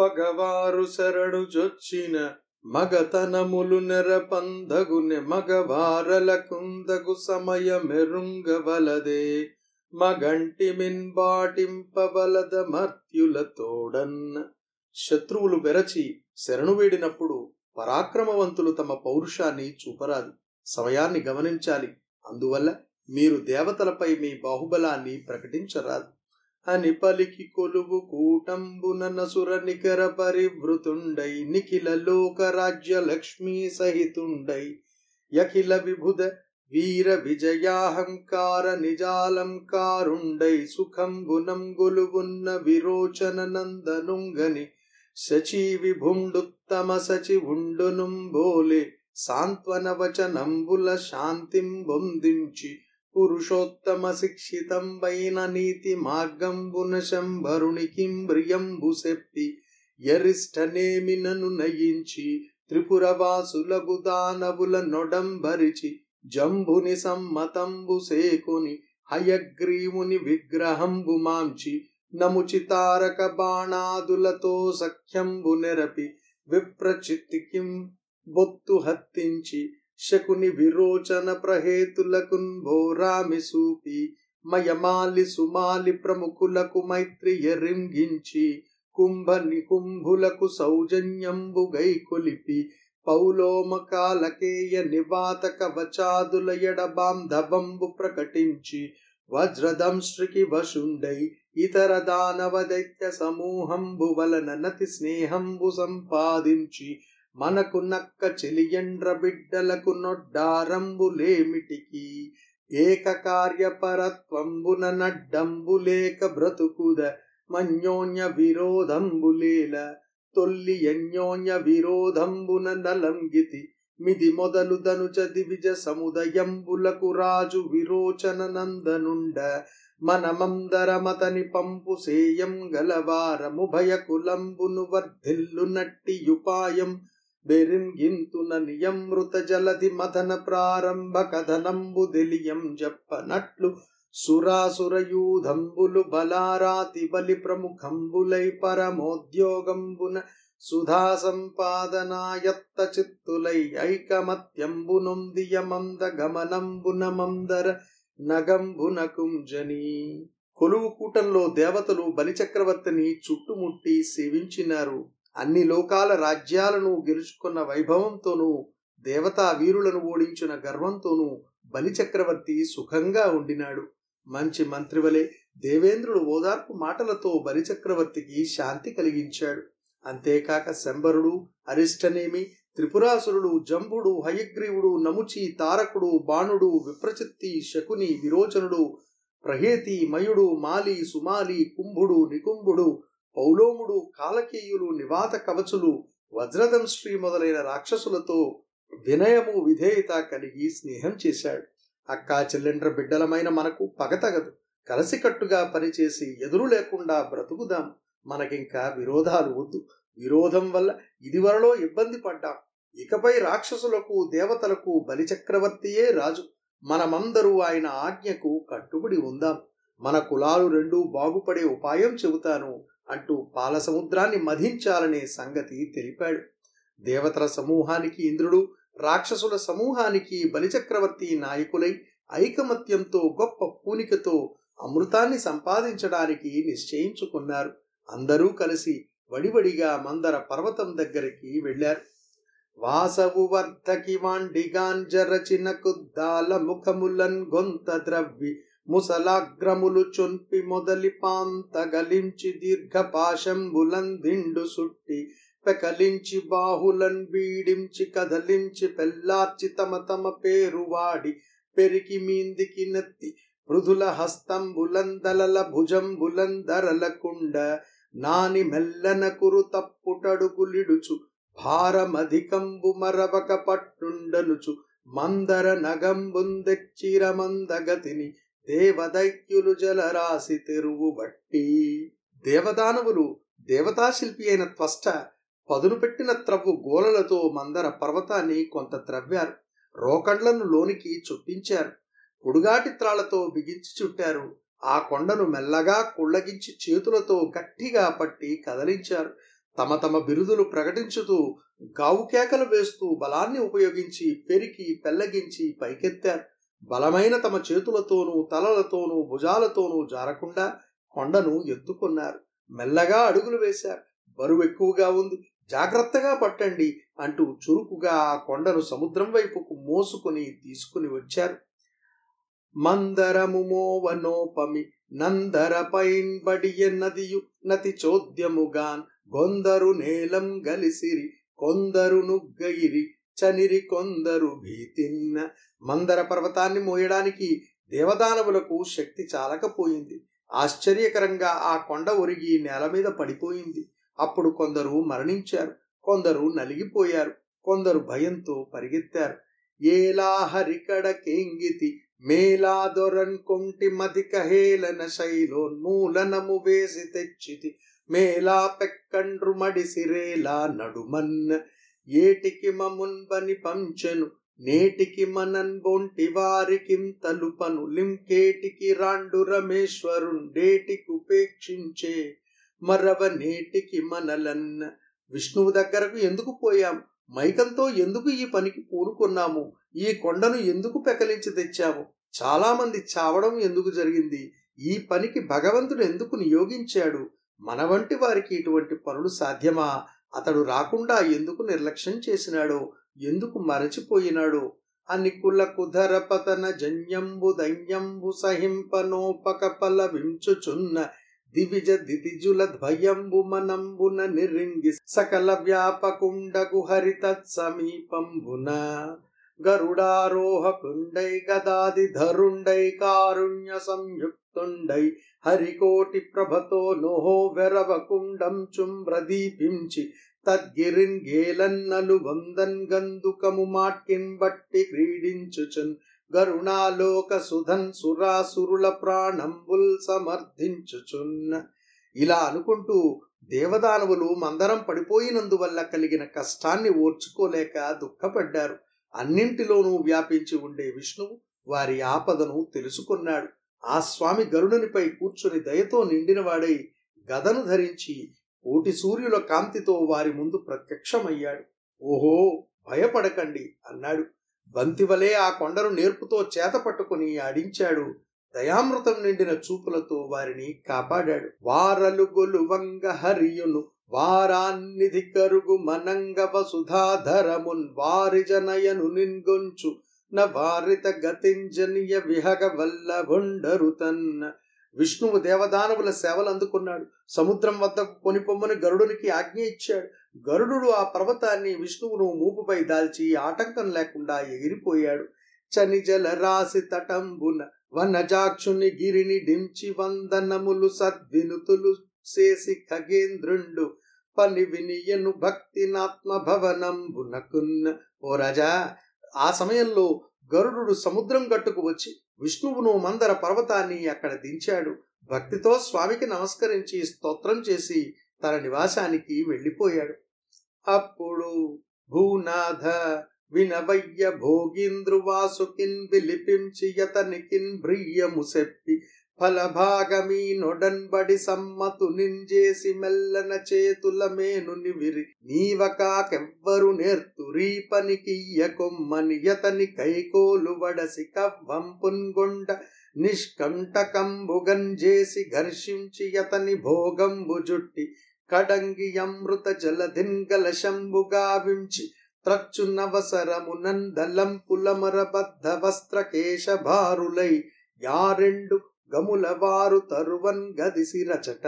పగవారు శరణు జొచ్చిన మగతనములు నెరపందగునె మగవారల కుందగు సమయమెరుంగవలదే. మగంటి మిన్బాటింపవలద మర్త్యుల తోడన్న శత్రువులు బెరచి శరణు వేడినప్పుడు పరాక్రమవంతులు తమ పౌరుషాన్ని చూపరాదు. సమయాన్ని గమనించాలి. అందువల్ల మీరు దేవతలపై మీ బాహుబలాన్ని ప్రకటించరాదు. అని పలికి కొలువు కూటంబున నసుర నికర పరివృతుండై నిఖిల లోక రాజ్య లక్ష్మీ సహితుండై. యఖిల విభుద వీర విజయాహంకార నిజాలంకారుండై సుఖంబునం గొలువున్న విరోచన నందనుంగని శచీ విభుండుత్తమ సచి బోలే సాంత్వన వచనంబుల శాంతిం బొందించి పురుషోత్తమ శిక్షితం వైన నీతి మార్గంబున శంభరునికింబ్రియంబు చెప్పి ఎరిష్టనేమినను నయించి త్రిపురవాసులగు దానవుల నొడంబరిచి జంబుని సమ్మతంబు సేకుని హయగ్రీవుని విగ్రహంబు మాంచి నముచితారక బాణాదులతో సఖ్యంబు నెరపి విప్రచిత్తికిం బొత్తు హత్తించి శకుని విరోచన ప్రహేతులకున్ భోరామి సూపి మయమాలి సుమాలి ప్రముఖులకు మైత్రి ఎరింగించి కుంభ నికుంభులకు సౌజన్యంబు గైకొలిపి పౌలోమకాలకేయ నివాత కవచాదుల ఎడబాంధవంబు ప్రకటించి వజ్రదంశ్రికి వశుండై ఇతర దానవ దైత్య సమూహంబు వలన నతి స్నేహంబు సంపాదించి మనకు నక్క చెలియండ్ర బిడ్డలకు నొడ్డారంబులేమిటికి? ఏక కార్యపరత్వంబున నడ్డంబులేక బ్రతుకుద మన్యోన్య విరోధంబులేల? తొల్లి అన్యోన్య విరోధంబున నలంగితి మిది మొదలు దనుచ దివిజ సముదయంబులకు రాజు విరోచన నందనుండ? మనమందరమతని పంపు సేయం గలవారము భయకులంబును వర్ధిల్లు నట్టి యుపాయం బెరింగింతున నియమృత జలధి మథన ప్రారంభ కథనంబు దెలియం చెప్పనట్లు సురాసురయూధంబులు బలారాతి బలి ప్రముఖంబులై పరమోద్యోగంబున సుధా సంపాదనాయత్త చిత్తులై ఐకమత్యంబునొందియమంద గమనంబున మందర నగంబున కుంజని. కొలువు కూటంలో దేవతలు బలిచక్రవర్తిని చుట్టుముట్టి సేవించినారు. అన్ని లోకాల రాజ్యాలను గెలుచుకున్న వైభవంతోనూ దేవతా వీరులను ఓడించిన గర్వంతోనూ బలిచక్రవర్తి సుఖంగా ఉండినాడు. మంచి మంత్రివలే దేవేంద్రుడు ఓదార్పు మాటలతో బలిచక్రవర్తికి శాంతి కలిగించాడు. అంతేకాక శంబరుడు అరిష్టనేమి త్రిపురాసురుడు జంబుడు హయగ్రీవుడు నముచి తారకుడు బాణుడు విప్రచిత్తి శకుని విరోచనుడు ప్రహేతి మయుడు మాలి సుమాలి కుంభుడు నికుంభుడు పౌలోముడు కాలకేయులు నివాత కవచులు వజ్రదంశ్రీ మొదలైన రాక్షసులతో వినయము విధేయత కలిగి స్నేహం చేశాడు. అక్కా చెల్లెండ్ర బిడ్డలమైన మనకు పగతగదు కలసికట్టుగా పనిచేసి ఎదురు లేకుండా బ్రతుకుదాం. మనకింకా విరోధాలు వద్దు. విరోధం వల్ల ఇదివరలో ఇబ్బంది పడ్డాం. ఇకపై రాక్షసులకు దేవతలకు బలిచక్రవర్తియే రాజు. మనమందరూ ఆయన ఆజ్ఞకు కట్టుబడి ఉందాం. మన కులాలు రెండూ బాగుపడే ఉపాయం చెబుతాను. అంటూ పాల సముద్రాన్ని మధించాలనే సంగతి తెలిపాడు. దేవతల సమూహానికి ఇంద్రుడు రాక్షసుల సమూహానికి బలిచక్రవర్తి నాయకులై ఐకమత్యంతో గొప్ప పూనికతో అమృతాన్ని సంపాదించడానికి నిశ్చయించుకున్నారు. అందరూ కలిసి వడివడిగా మందర పర్వతం దగ్గరికి వెళ్ళారు వాసవు వర్ధకి వాండిగాంజరచిన కుద్దాల ముఖములన్ గొంత ద్రవ్వి ముసలాగ్రములు చొన్పి మొదలి పాంతగలించి దీర్ఘ పాశంబులందిండు సుట్టి పెకలించి బాహులన్ బీడించి కదలించి పెల్లార్చి తమ తమ పేరు వాడి పెరికి మీందికి నెత్తి మృదుల హస్తంబులందలల భుజంబులందరలకుండ నాని మెల్లన కురు తప్పుటడుగులిడుచు భారమధికంబు మరవక పట్టుండనుచు మందర నగంబుందెచ్చిరమందగతిని దేవదైత్యులు జలరాశి తెరువు బట్టి దేవదానవులు దేవతాశిల్పి అయిన త్వష్ట పదును పెట్టిన త్రవ్వు గోలలతో మందర పర్వతాన్ని కొంత త్రవ్వారు. రోకండ్లను లోనికి చొప్పించారు. పొడుగాటి త్రాళ్ళతో బిగించి చుట్టారు. ఆ కొండను మెల్లగా కుళ్ళగించి చేతులతో గట్టిగా పట్టి కదలించారు. తమ తమ బిరుదులు ప్రకటించుతూ గావుకేకలు వేస్తూ బలాన్ని ఉపయోగించి పెరికి పెల్లగించి పైకెత్తారు. బలమైన తమ చేతులతోనూ తలలతోనూ భుజాలతోనూ జారకుండా కొండను ఎత్తుకున్నారు. మెల్లగా అడుగులు వేశారు. బరువు ఎక్కువగా ఉంది. జాగ్రత్తగా పట్టండి అంటూ చురుకుగా ఆ కొండను సముద్రం వైపుకు మోసుకుని తీసుకుని వచ్చారు. మందరము మోవనోపమి నందర పైన్బడియ నదియు నతి చోద్యముగాన్ కొందరు నేలం గలిసిరి కొందరు నుగ్గయిరి చనిరి కొందరు భీతిన్న మందర పర్వతాన్ని మోయడానికి దేవదానవులకు శక్తి చాలకపోయింది. ఆశ్చర్యకరంగా ఆ కొండ ఒరిగి నేల మీద పడిపోయింది. అప్పుడు కొందరు మరణించారు. కొందరు నలిగిపోయారు. కొందరు భయంతో పరిగెత్తారు. ఏలా హరికడ కేంగితి మేలా దొరన్ కొంటి మదిక హేళన శైలోన్మూలనము వేసి తెచ్చితి. మేలా పెక్కండ్రు మడిసిరేలా నడుమన్న ఏటికి మమున్బని పంచెను నేటికి మనన్ బొంటి వారికిం తలుపను. లింకేటికి రాండు రమేశ్వరుండేటికి ఉపేక్షించే మరవ నేటికి మనలన్న విష్ణువు దగ్గరకు ఎందుకు పోయాం? మైకంతో ఎందుకు ఈ పనికి పూనుకున్నాము? ఈ కొండను ఎందుకు పెకలించి తెచ్చాము? చాలామంది చావడం ఎందుకు జరిగింది? ఈ పనికి భగవంతుడు ఎందుకు నియోగించాడు? మన వంటి వారికి ఇటువంటి పనులు సాధ్యమా? అతడు రాకుండా ఎందుకు నిర్లక్ష్యం చేసినాడో ఎందుకు మరచిపోయినాడో? అని కుల కుధర పతన జన్యంబు దైన్యంబు సహింపనోపకపల వించుచున్న దివిజ దితిజుల ద్వయంబు మనంబున నిరింగి సకల వ్యాపకుండగు హరితత్ సమీపంబున గరుడారోహకుండై గదాది ధరుండై కారుణ్య సంయుక్తుండై హరికోటి ప్రభతో నోహో వెరవకుండం చుంబ్రదీపించి తద్గిరిన్ గేలన్నలు వందన్ గందుకము మాట్కిన్ బట్టి క్రీడించుచున్ గరుణాలోక సుధన్ సురాసురుల ప్రాణంబుల్ సమర్థించుచున్న ఇలా అనుకుంటూ దేవదానవులు మందరం పడిపోయినందువల్ల కలిగిన కష్టాన్ని ఓర్చుకోలేక దుఃఖపడ్డారు. అన్నింటిలోనూ వ్యాపించి ఉండే విష్ణువు వారి ఆపదను తెలుసుకున్నాడు. ఆ స్వామి గరుడునిపై కూర్చుని దయతో నిండినవాడై గదను ధరించి కోటి సూర్యుల కాంతితో వారి ముందు ప్రత్యక్షమయ్యాడు. ఓహో భయపడకండి అన్నాడు. బంతివలే ఆ కొండను నేర్పుతో చేత పట్టుకుని ఆడించాడు దయామృతం నిండిన చూపులతో వారిని కాపాడాడు. వారలు గొలువంగ హరియును వారాన్నిధి కరుగు మనంగవ సుధాధరమున్ వారి జనయను నిన్గొంచు న వారిత గతింజనియ విహగ వల్ల తన్న విష్ణువు దేవదానవుల సేవలు అందుకున్నాడు సముద్రం వద్ద కొనిపొమ్మని గరుడునికి ఆజ్ఞ ఇచ్చాడు. గరుడు ఆ పర్వతాన్ని విష్ణువును మూపుపై దాల్చి ఆటంకం లేకుండా ఎగిరిపోయాడు. చనిజల రాసి తటంబున వనజాక్షుని గిరిని డించి వందనములు సద్వినుతులు చేసి ఖగేంద్రుండు పని వినియను భక్తినాత్మ భవనంబునకున్న ఓ రాజా ఆ సమయంలో గరుడు సముద్రం గట్టుకు వచ్చి విష్ణువును మందర పర్వతాన్ని అక్కడ దించాడు. భక్తితో స్వామికి నమస్కరించి స్తోత్రం చేసి తన నివాసానికి వెళ్ళిపోయాడు. అప్పుడు భూనాథ వినవయ్య భోగీంద్రువాసుకిన్ విలిపించి యతనికిన్ బ్రియ్యము చెప్పి ఫలభాగమీ నొడన్బడి సమ్మతు నింజేసి మెల్లన చేతుల మేను నివిరి నీవకాకెవ్వరు నేర్తురీ పనికియ్య కొమ్మని యతని కైకోలు వడసి కవ్వంపున్గొండ నిష్కంటకంబుగంజేసి ఘర్షించి యతని భోగంబు జుట్టి. కడంగి అమృత జలధింగల శంభుగా వించి త్రచ్చునవసరమునందలంపులమరబద్ధ వస్త్రకేశ భారులై యారెండు గముల వారు తరువన్ గదిసి రచట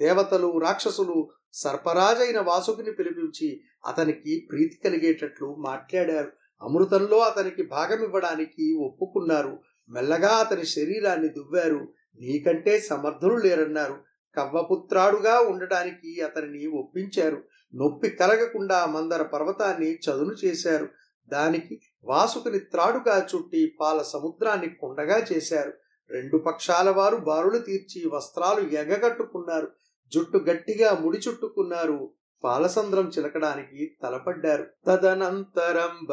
దేవతలు రాక్షసులు సర్పరాజైన వాసుకుని పిలిపించి అతనికి ప్రీతి కలిగేటట్లు మాట్లాడారు. అమృతంలో అతనికి భాగమివ్వడానికి ఒప్పుకున్నారు. మెల్లగా అతని శరీరాన్ని దువ్వారు. నీకంటే సమర్థులు లేరన్నారు. కవ్వపుత్రాడుగా ఉండటానికి అతనిని ఒప్పించారు. నొప్పి కలగకుండా మందర పర్వతాన్ని చదును చేశారు. దానికి వాసుకుని త్రాడుగా చుట్టి పాల సముద్రాన్ని కొండగా చేశారు. రెండు పక్షాల వారు బారులు తీర్చి వస్త్రాలు ఎగగట్టుకున్నారు. జుట్టు గట్టిగా ముడి చుట్టుకున్నారు. పాలసంద్రం చిలకడానికి తలపడ్డారు. తదనంతరంబ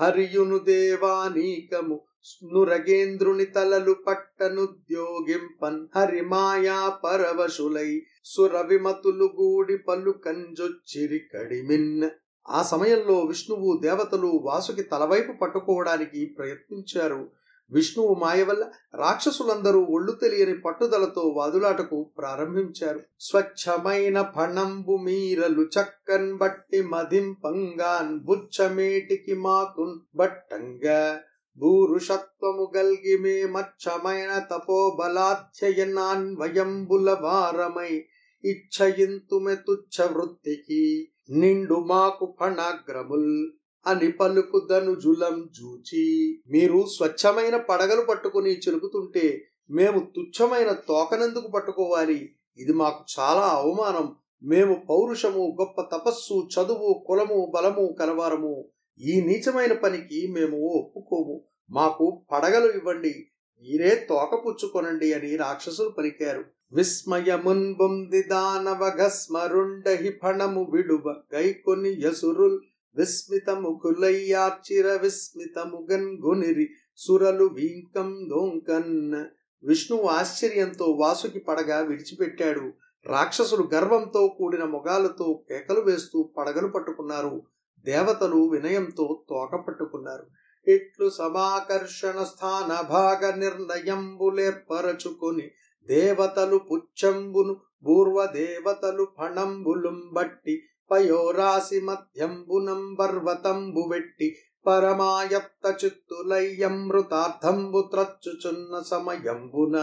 హరియును దేవానీకము నురగేంద్రుని తలలు పట్టనుద్యోగింపన్. హరిమాయా పరవశులై సురవిమతులు గూడి పలు కంజొచ్చిరి కడిమిన్. ఆ సమయంలో విష్ణువు దేవతలు వాసుకి తలవైపు పట్టుకోవడానికి ప్రయత్నించారు. విష్ణువు మాయ వల్ల రాక్షసులందరూ ఒళ్ళు తెలియని పట్టుదలతో వాదులాటకు ప్రారంభించారు. స్వచ్ఛమైన ఫణంబు మీరలు చక్కన్ బట్టి మదింపంగాన్ బుచ్చమేటికి మాకున్ బట్టంగా భూరుషత్వము గల్గి మే మచ్చమైన తపోబలాధ్యయనాన్వయంబుల భారమై ఇచ్చయింతుమె తుచ్చ వృత్తికి నిండు మాకు ఫణాగ్రముల్ అని పలుకు జులం జూచి మీరు స్వచ్ఛమైన పడగలు పట్టుకుని చిలుకుతుంటే మేము తుచ్చమైన తోకనెందుకు పట్టుకోవాలి. ఇది మాకు చాలా అవమానం. మేము పౌరుషము గొప్ప తపస్సు చదువు కులము బలము కలవారము. ఈ నీచమైన పనికి మేము ఒప్పుకోము. మాకు పడగలు ఇవ్వండి. మీరే తోక పుచ్చుకొనండి అని రాక్షసులు పలికారు. విస్మయమున్బొంది దానవఘస్మరుండహి ఫణము విడువ గైకొని యసురుల్ విస్మితము కులయ్యార్చిర విస్మితము గన్గునిరి సురలు వీంకం దోంకన్. విష్ణువు ఆశ్చర్యంతో వాసుకి పడగ విడిచిపెట్టాడు. రాక్షసులు గర్వంతో కూడిన మొగాలతో కేకలు వేస్తూ పడగలు పట్టుకున్నారు. దేవతలు వినయంతో తోక పట్టుకున్నారు. ఇట్లు సమాకర్షణ స్థాన భాగ నిర్ణయంబులేర్పరచుకొని దేవతలు పుచ్చంబును పూర్వ దేవతలు ఫణంబులుం బట్టి పయోరాశి మధ్యంబునంబర్వతంబు వెట్టి పరమాయప్త చిత్తులయ్యమృతార్థంబు త్రచ్చుచున్న సమయంబున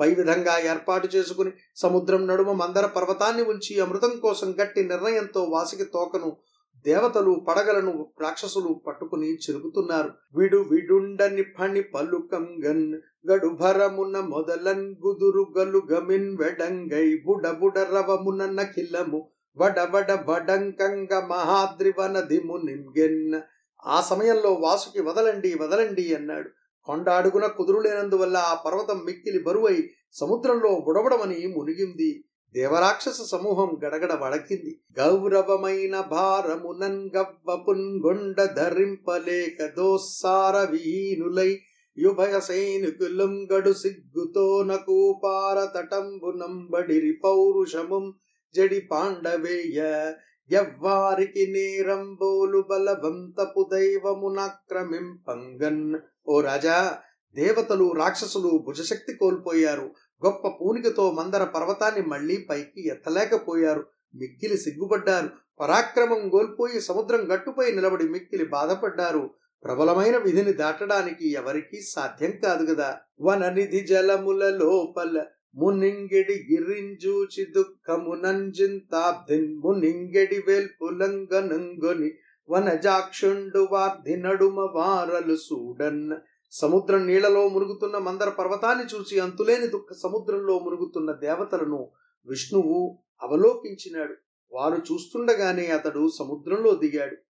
పై విధంగా ఏర్పాటు చేసుకుని సముద్రం నడుమ మందర పర్వతాన్ని ఉంచి అమృతం కోసం గట్టి నిర్ణయంతో వాసికి తోకను దేవతలు పడగలను రాక్షసులు పట్టుకుని చిరుకుతున్నారు విడు విడుండని ఫణి పలుకంగన్ గడుభరమున మొదలన్ గుదురు గలుగమిన్ వెడంగై బుడ బుడ రవమున నఖిలము వడ వడంకంగ మహాద్రివనది మునింగెన్ ఆ సమయంలో వాసుకి వదలండి వదలండి అన్నాడు. కొండ అడుగున కుదురులేనందువల్ల ఆ పర్వతం మిక్కిలి బరువై సముద్రంలో బుడబడమని మునిగింది. దేవరాక్షస సమూహం గడగడ వడకింది. గౌరవమైన భారమునన్ ధరింపలేక దోస్సార విహీనులై యుభయ సైనికులం గడు సిగ్గుతో నకూపార తటంబునంబడిరి పౌరుషముం జడి పాండవేయ ఎవ్వారికి నేరంబోలు బలవంతపు దైవమునక్రమింపంగన్ ఓ రాజా దేవతలు రాక్షసులు భుజశక్తి కోల్పోయారు. గొప్ప పూనికతో మందర పర్వతాన్ని మళ్ళీ పైకి ఎత్తలేకపోయారు. మిక్కిలి సిగ్గుపడ్డారు. పరాక్రమం కోల్పోయి సముద్రం గట్టుపై నిలబడి మిక్కిలి బాధపడ్డారు. ప్రబలమైన విధిని దాటడానికి ఎవరికీ సాధ్యం కాదు కదా వననిధి జలముల లోపల మునింగిడి గిరింజూచి దుఃఖమునంజింతాబ్దిన్ మునింగెడి వేల్పులంగనంగొని వనజాక్షుండు వార్ధి నడుమ వారలు సూడన్. సముద్రం నీళ్ళలో మురుగుతున్న మందర పర్వతాన్ని చూసి అంతులేని దుఃఖ సముద్రంలో మురుగుతున్న దేవతలను విష్ణువు అవలోకించినాడు. వారు చూస్తుండగానే అతడు సముద్రంలో దిగాడు.